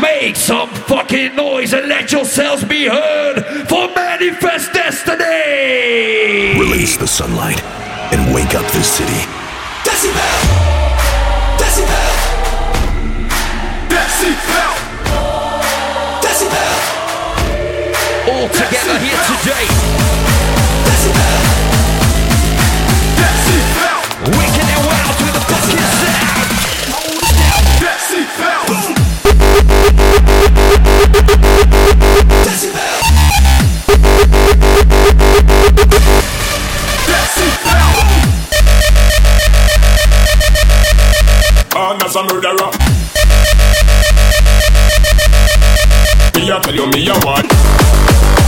Make some fucking noise and let yourselves be heard for Manifest Destiny! Release the sunlight and wake up the city. Decibel! Decibel! Decibel! Decibel! All together here today. Me a tell you me a want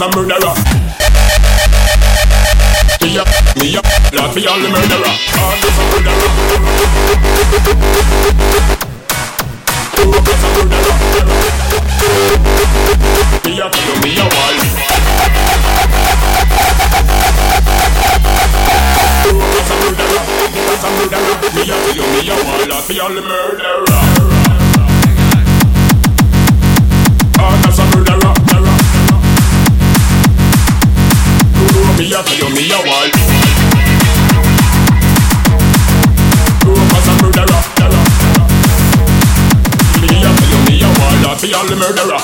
Grew a murderer. Me a, me be all the murderer. And as a murderer. Grew up as a murderer? Me tell you me a want Grew up as a murderer? As a murderer? Me tell you me a want Not be all the murderer Me a tell you me a want Grew up as a murderer Me a tell you me a want Not be all the murderer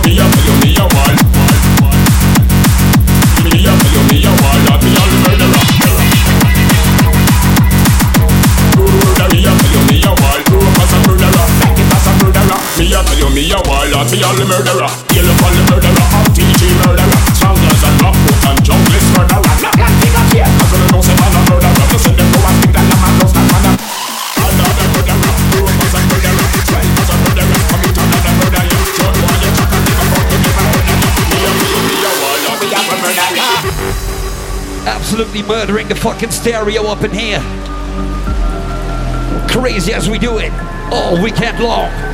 Me a tell you me a want Me a tell you me a Not be all the murderer Me a tell you me a want Grew up as a murderer. Me a tell you me a Not be all the murderer Absolutely murdering the fucking stereo up in here. Crazy as we do it oh, all weekend long.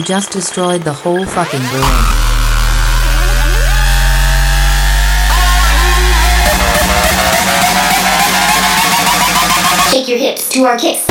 You just destroyed the whole fucking room. Shake your hips to our kicks.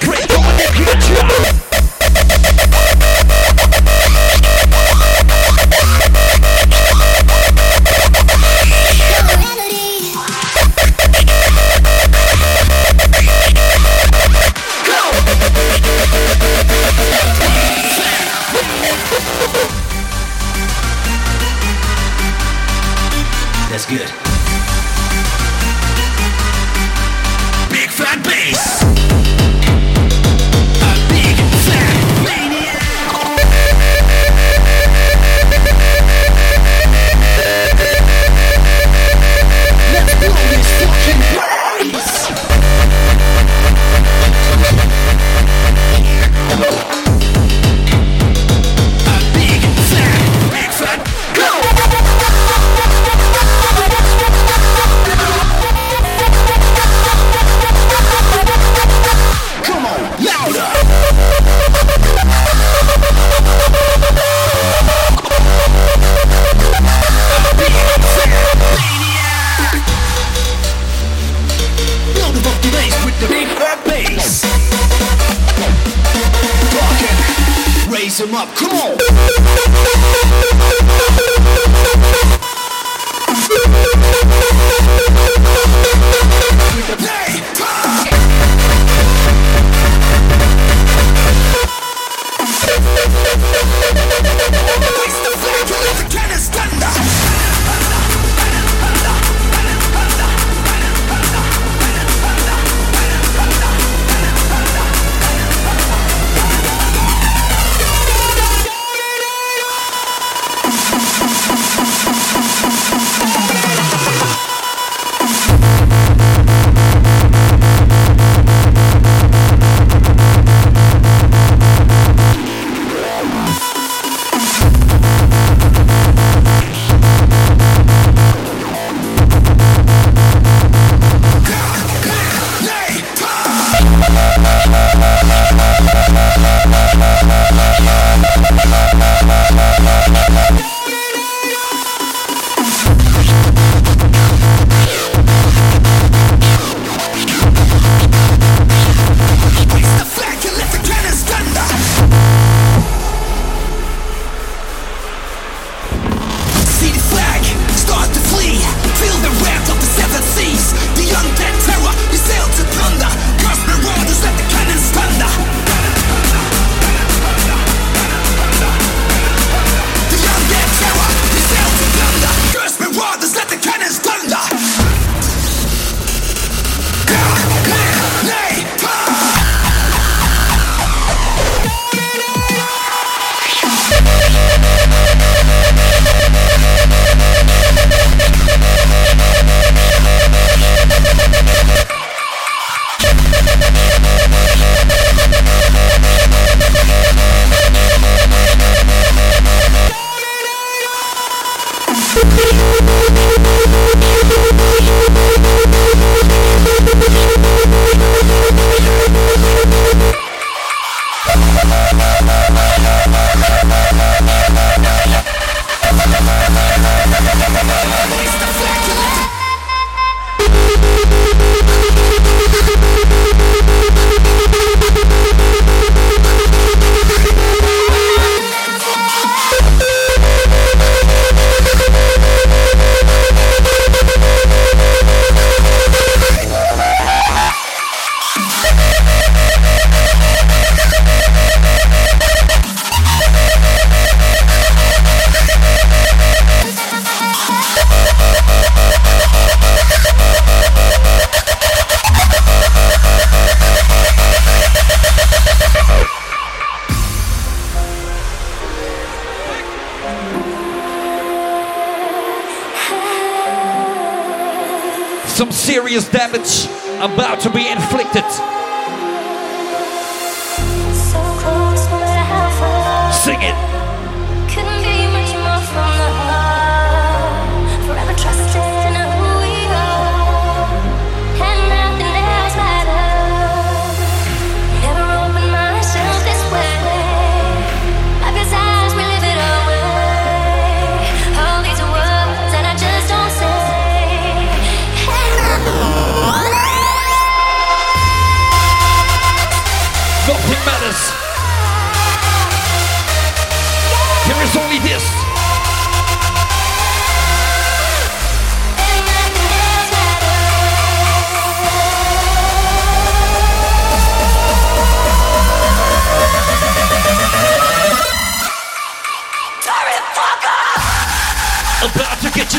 Break over the future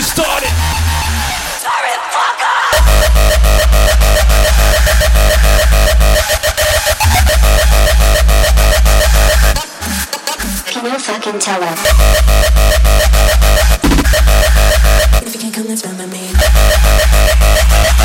started. Sorry, fucker. Can you fucking tell us? If you can't come, that's fine by me.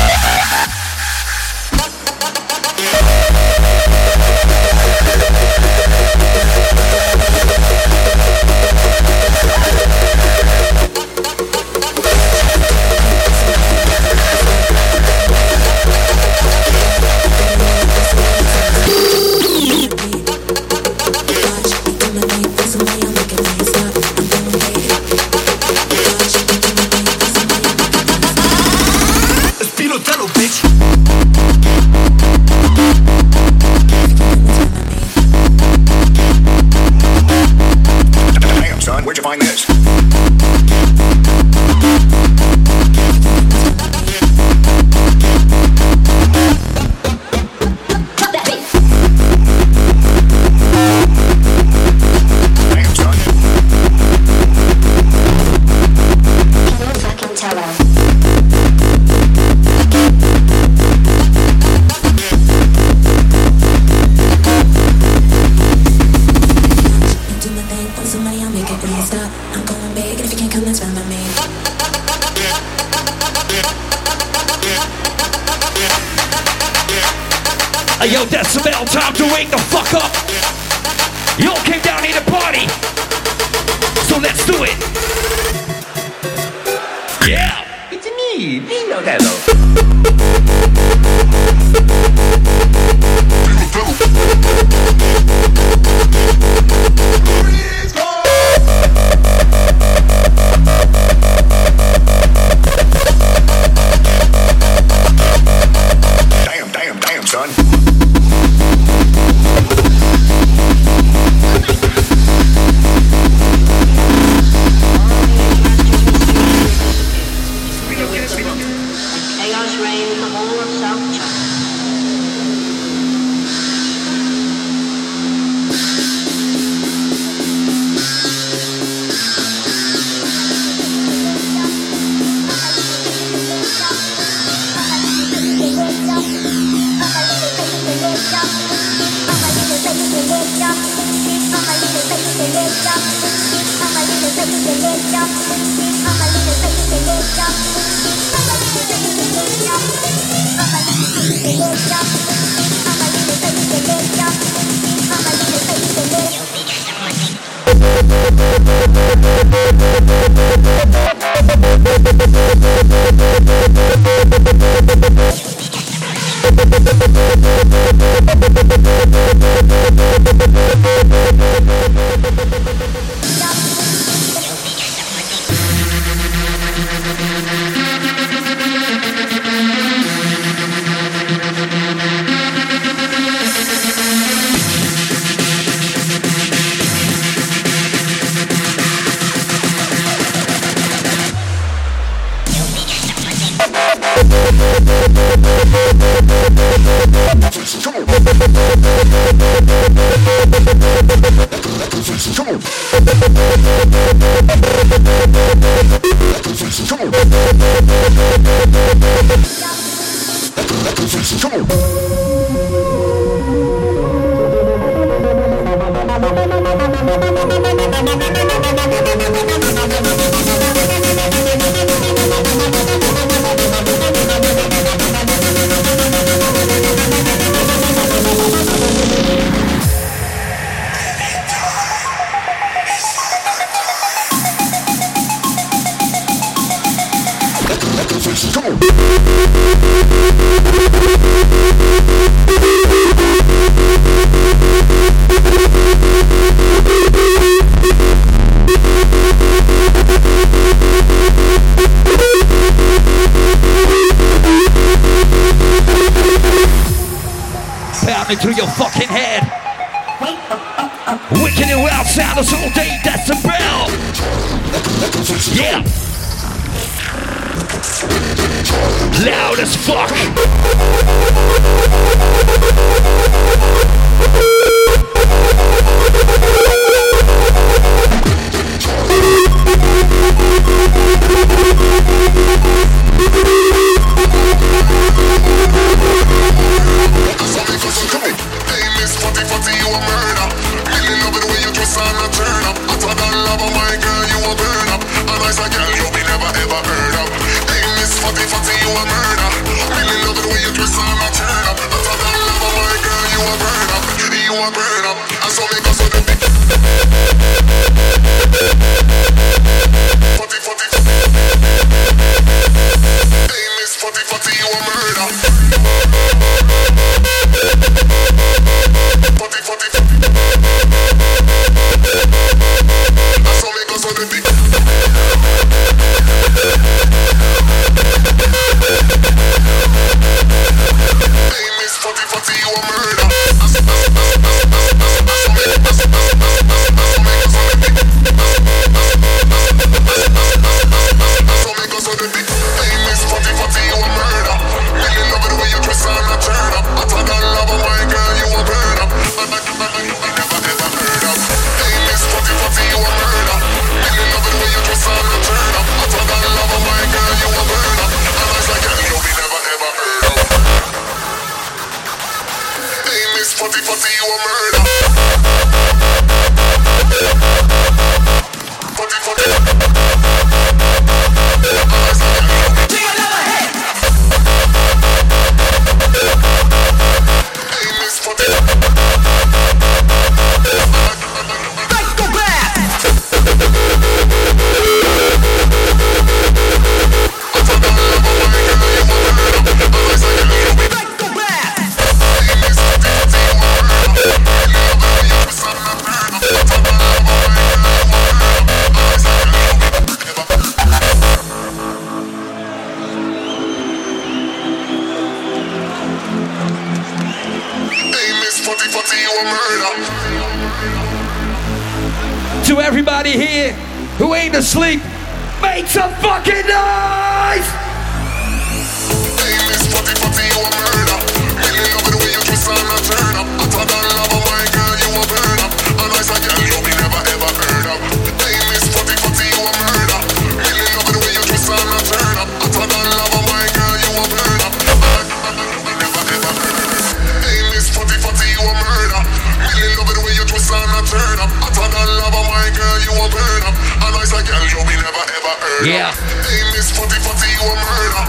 Yeah. In this footy footy, you a murder.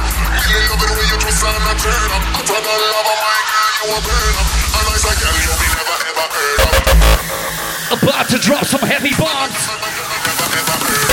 Love you twist and turn up. I tell my girl, you a. A nice like you be never ever heard of. About to drop some heavy bombs.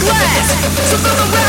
glass, so fill the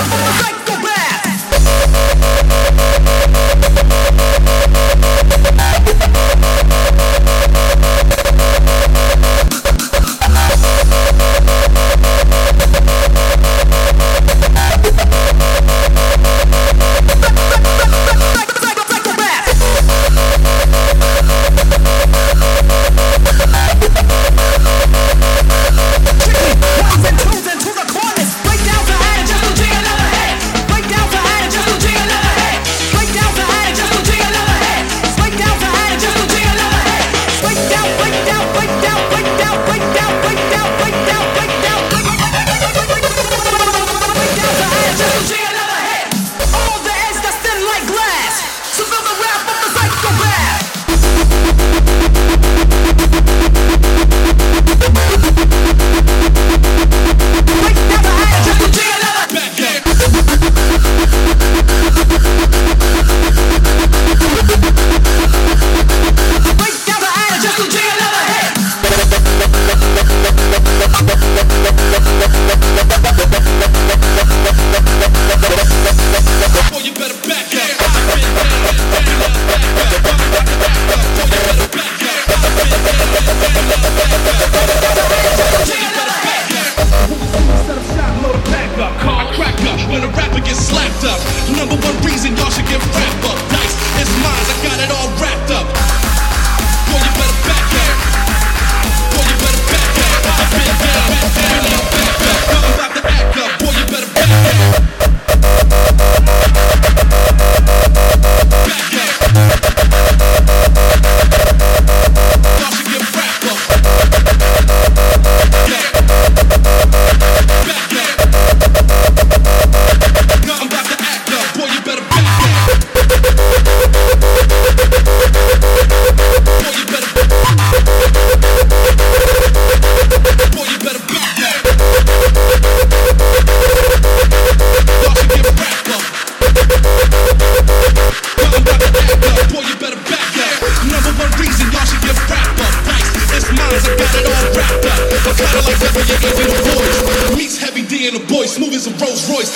Rolls Royce.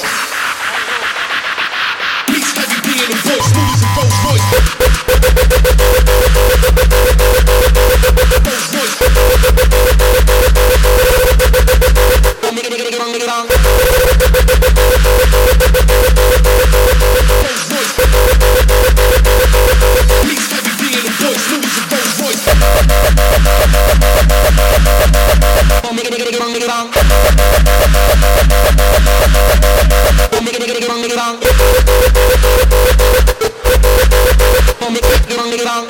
Meets Heavy D and the voice, smooth as a Rolls Royce. Rolls Royce. Rolls Royce. Meets Heavy D and the boys,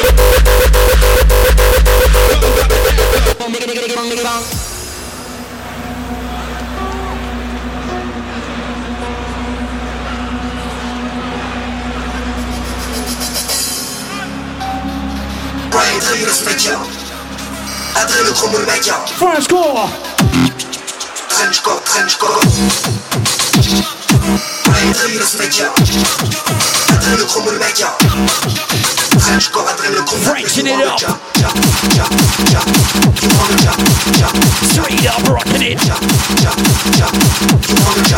smooth a Rolls Royce. Brian Taylor Smetja Adrele Krommel Media French core. Trenchcoat, Trenchcoat Brian Taylor Smetja Adrele Krommel Media Trenchcoat, Adrele Krommel Frenching it up. Ja, ja, ja You wanna ja, ja, Straight up rocking it. ja, ja, ja You wanna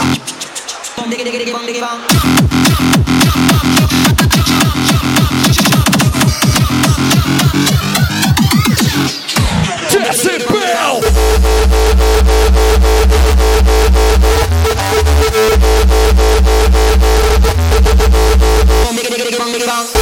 ja Decibel. Nasty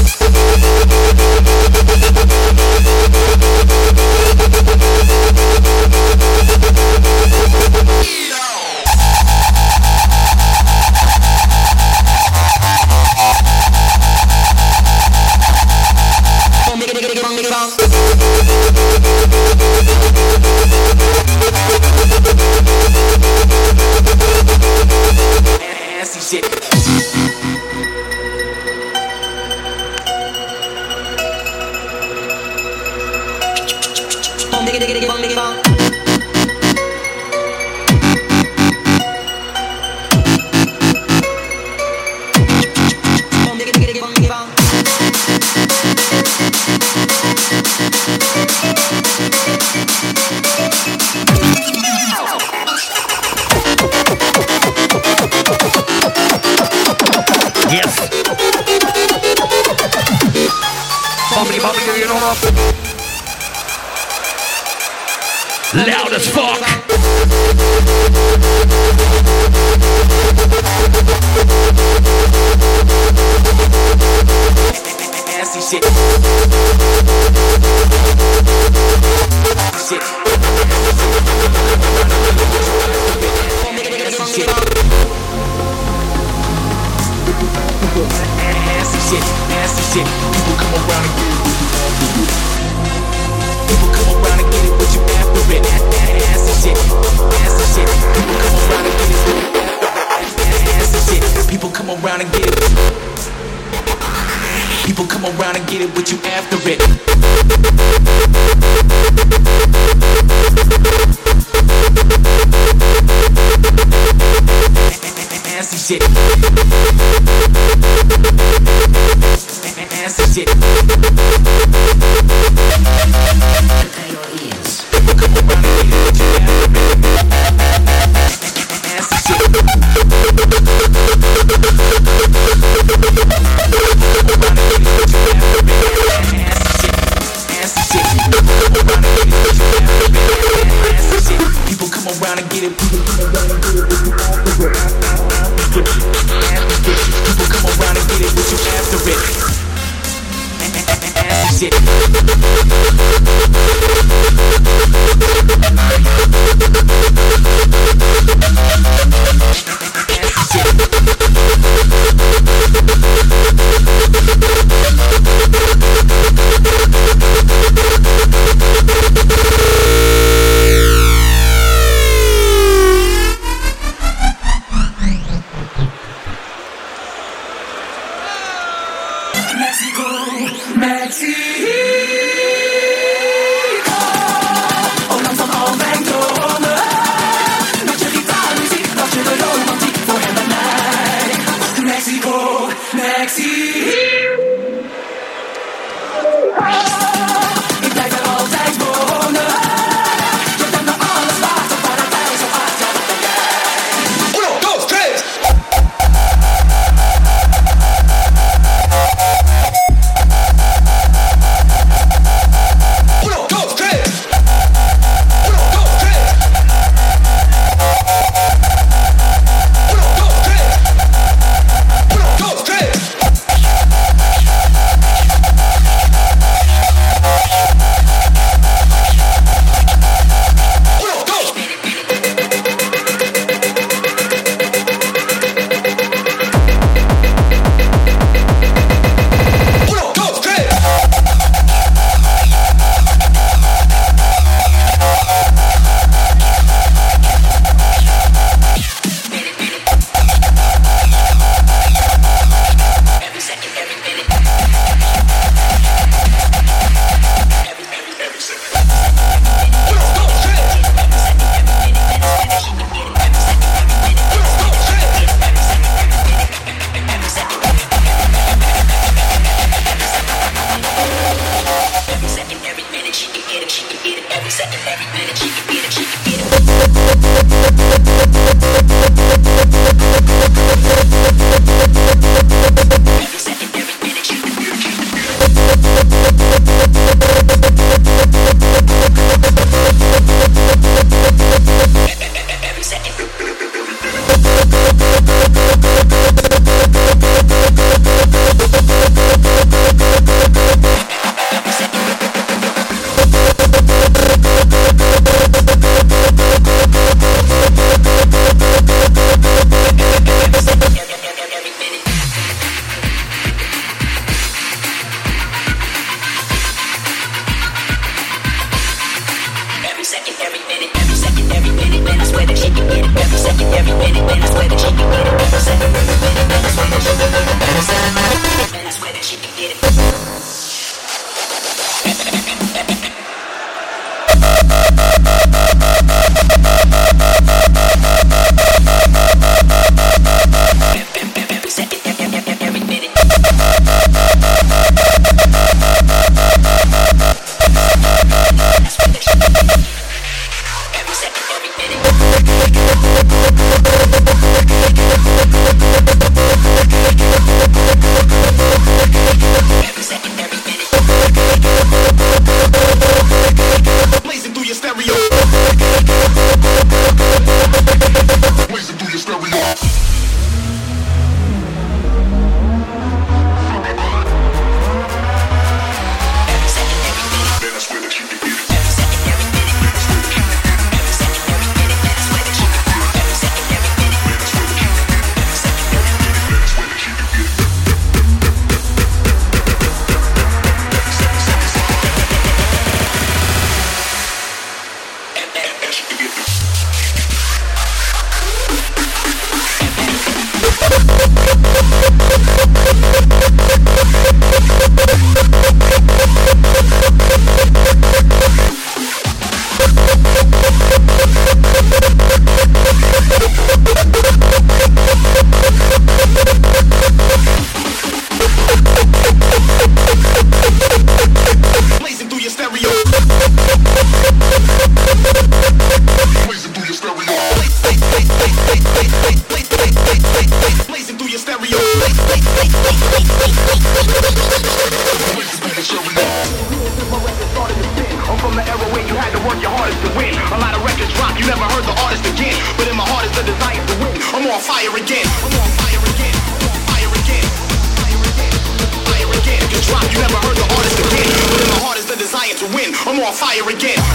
on fire again.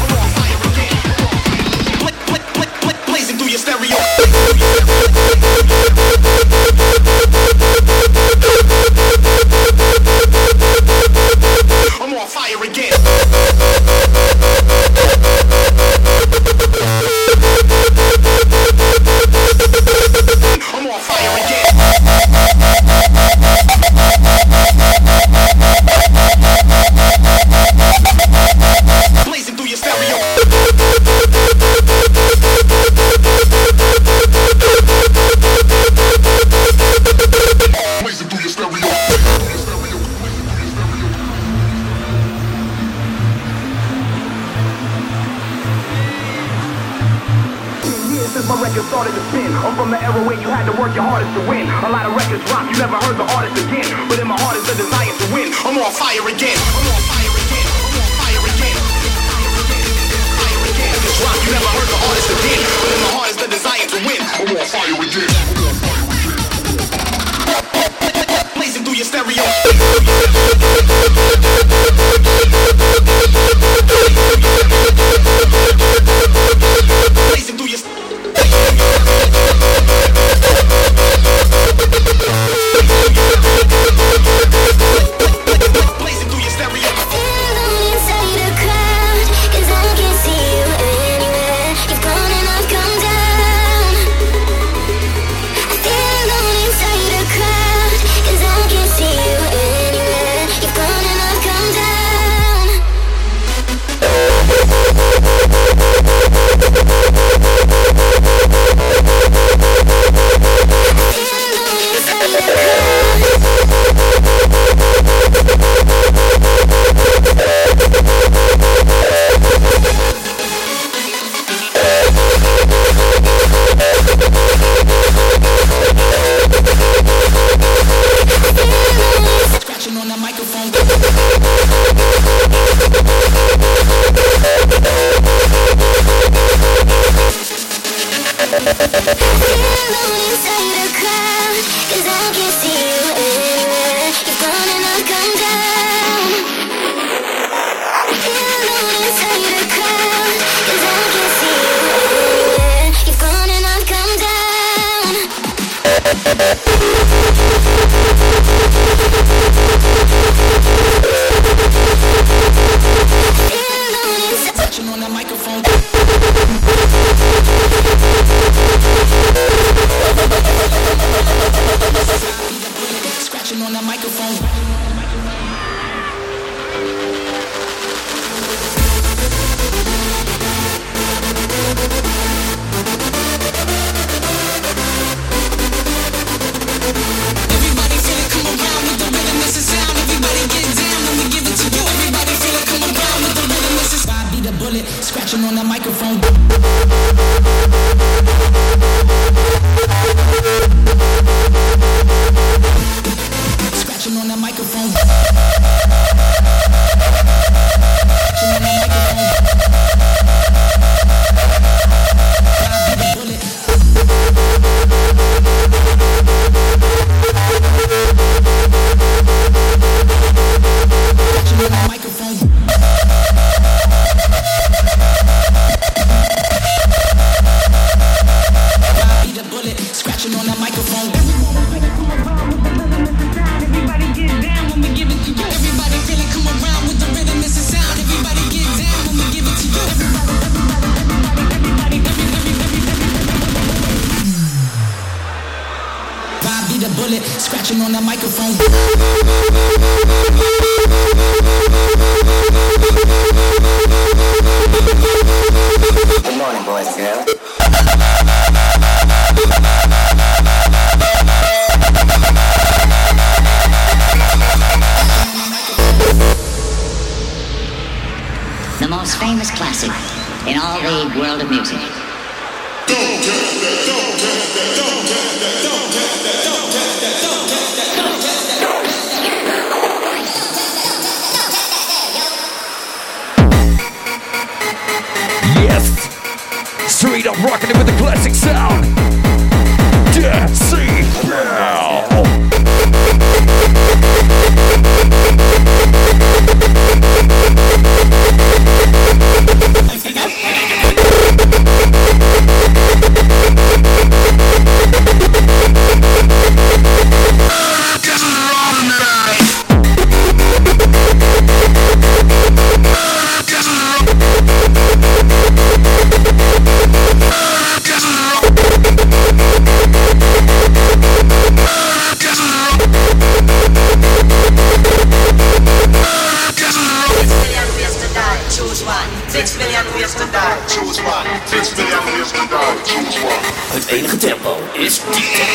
is dead.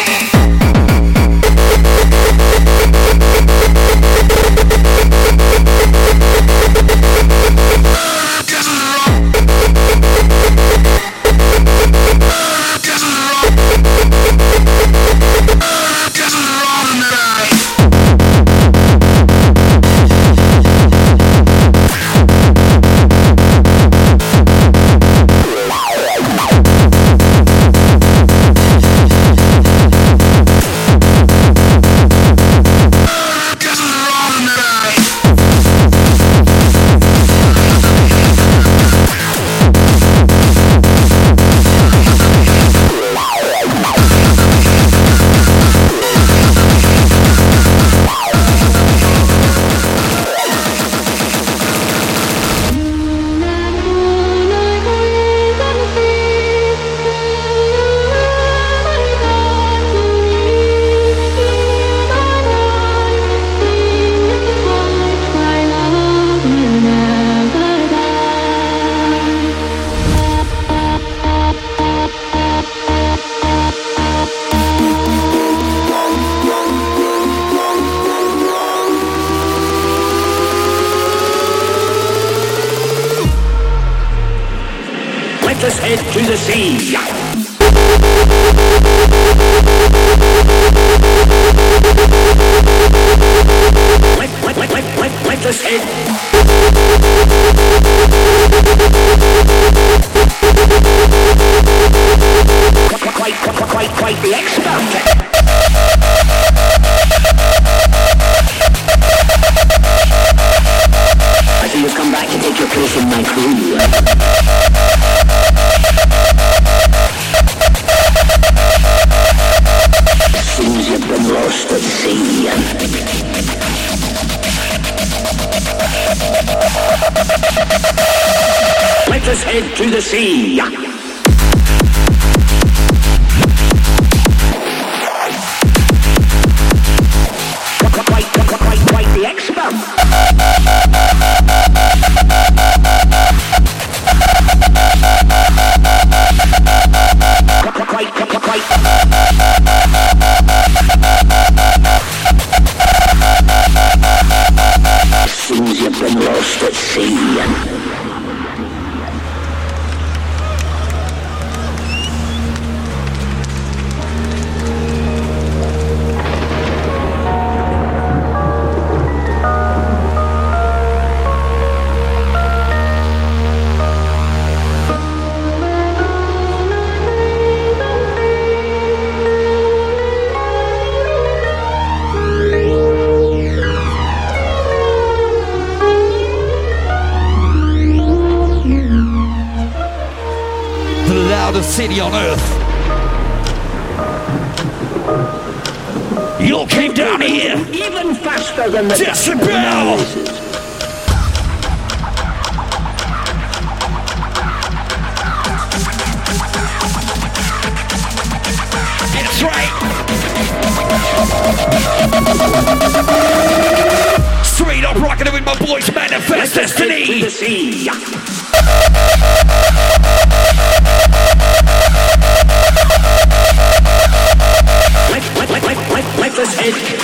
see. rocking it with my boys, Manifest Destiny. Head.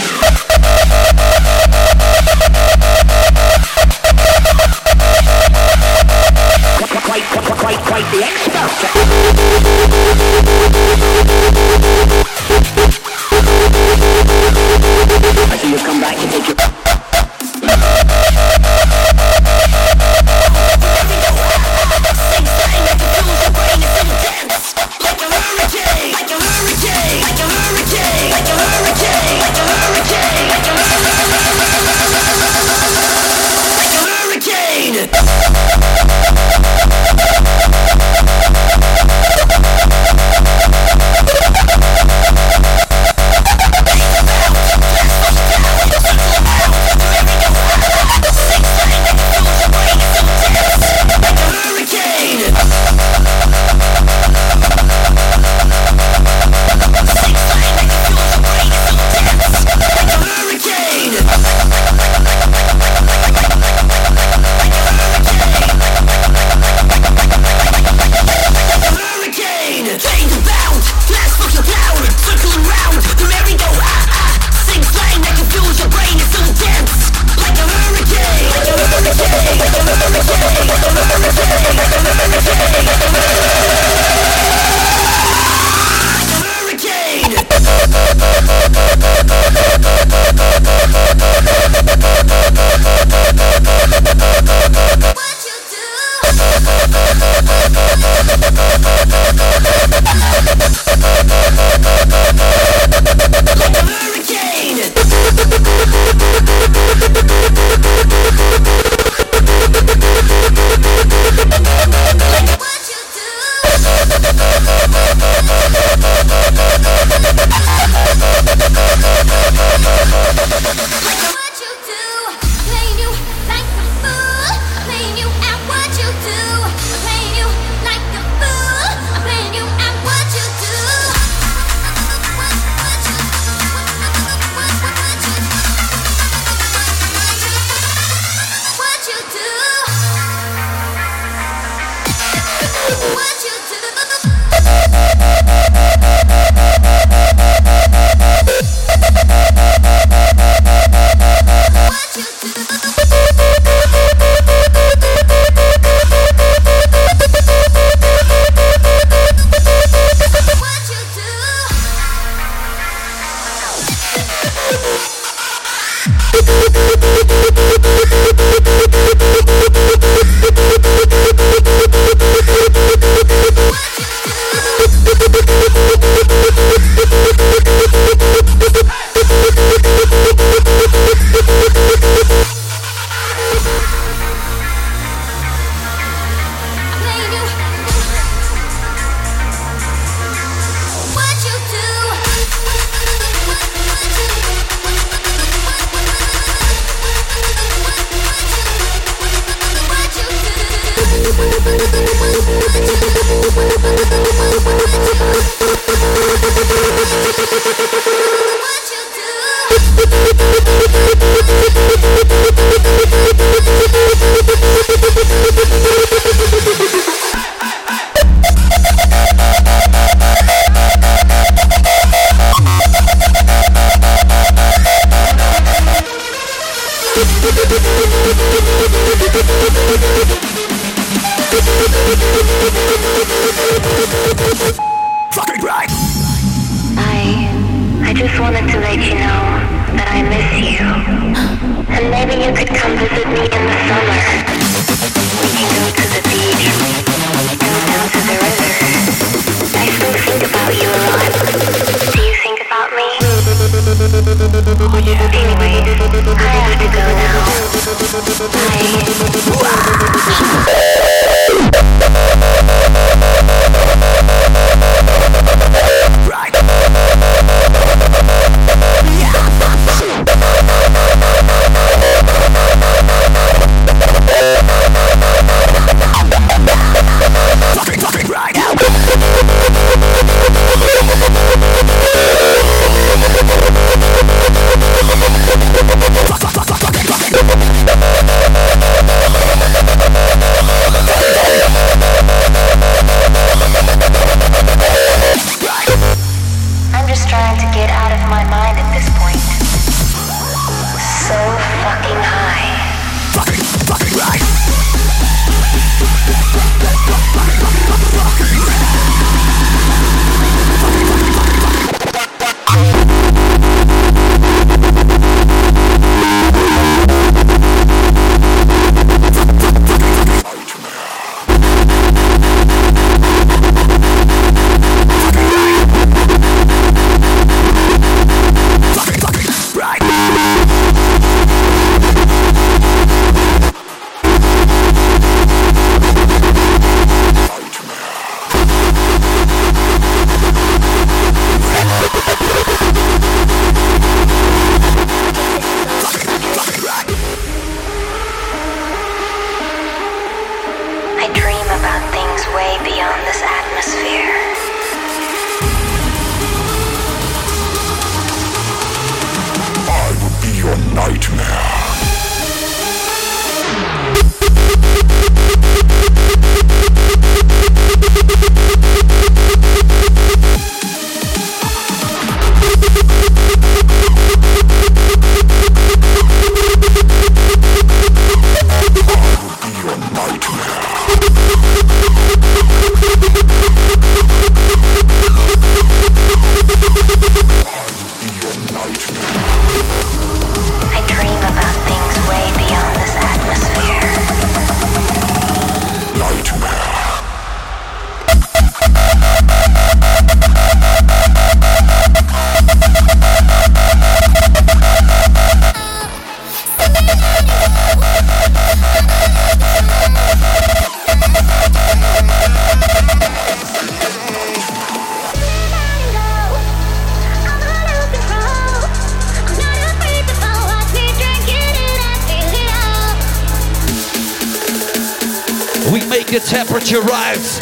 The temperature rise.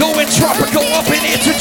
Going tropical up in here to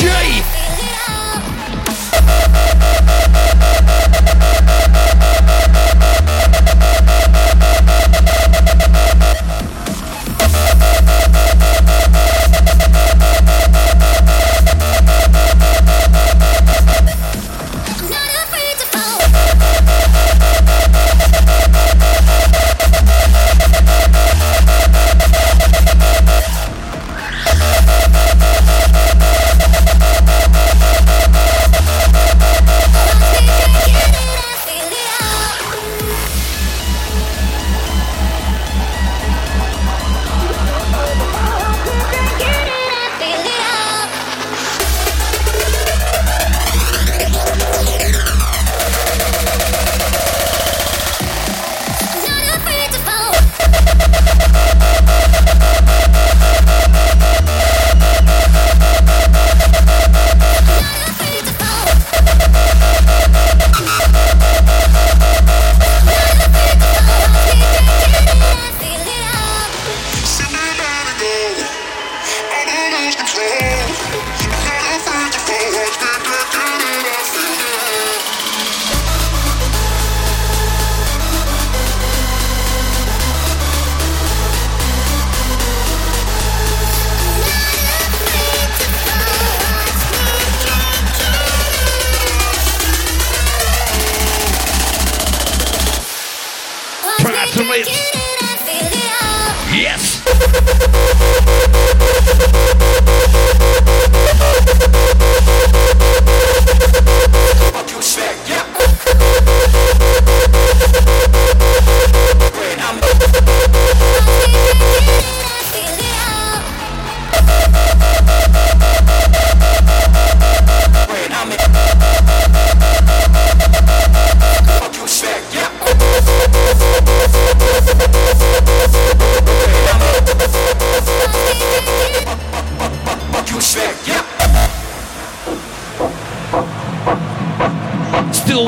Yeah.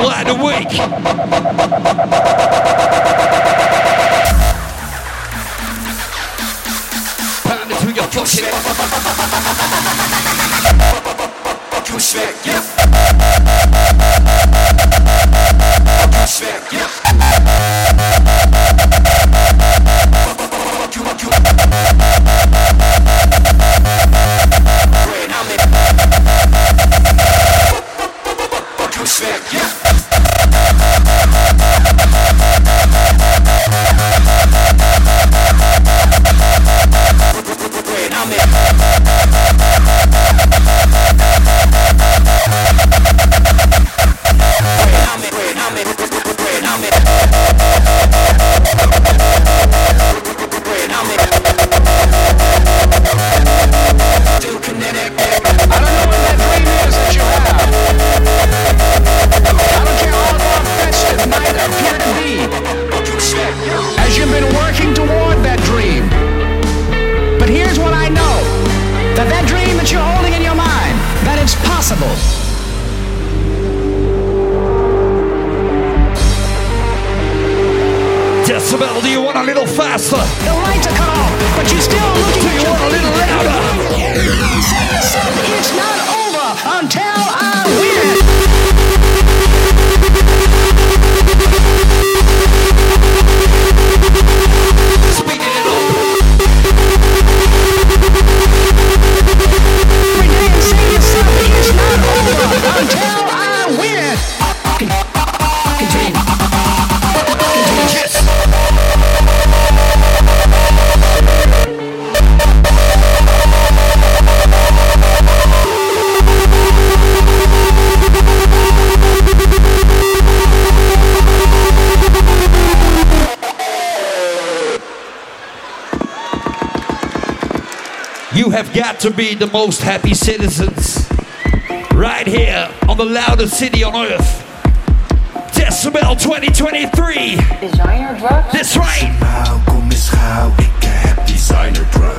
light of the week. Pound into your flush it. Yeah. yep. Kushvik, Yeah. to be the most happy citizens. Right here on the loudest city on earth. Decibel 2023. Designer drugs. That's right. Designer drugs.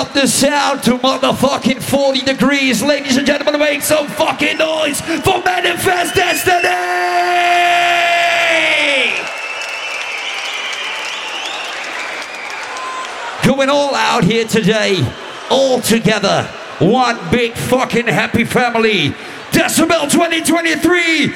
up the sound to motherfucking 40 degrees. Ladies and gentlemen, make some fucking noise for Manifest Destiny! Going all out here today, all together, one big fucking happy family. Decibel 2023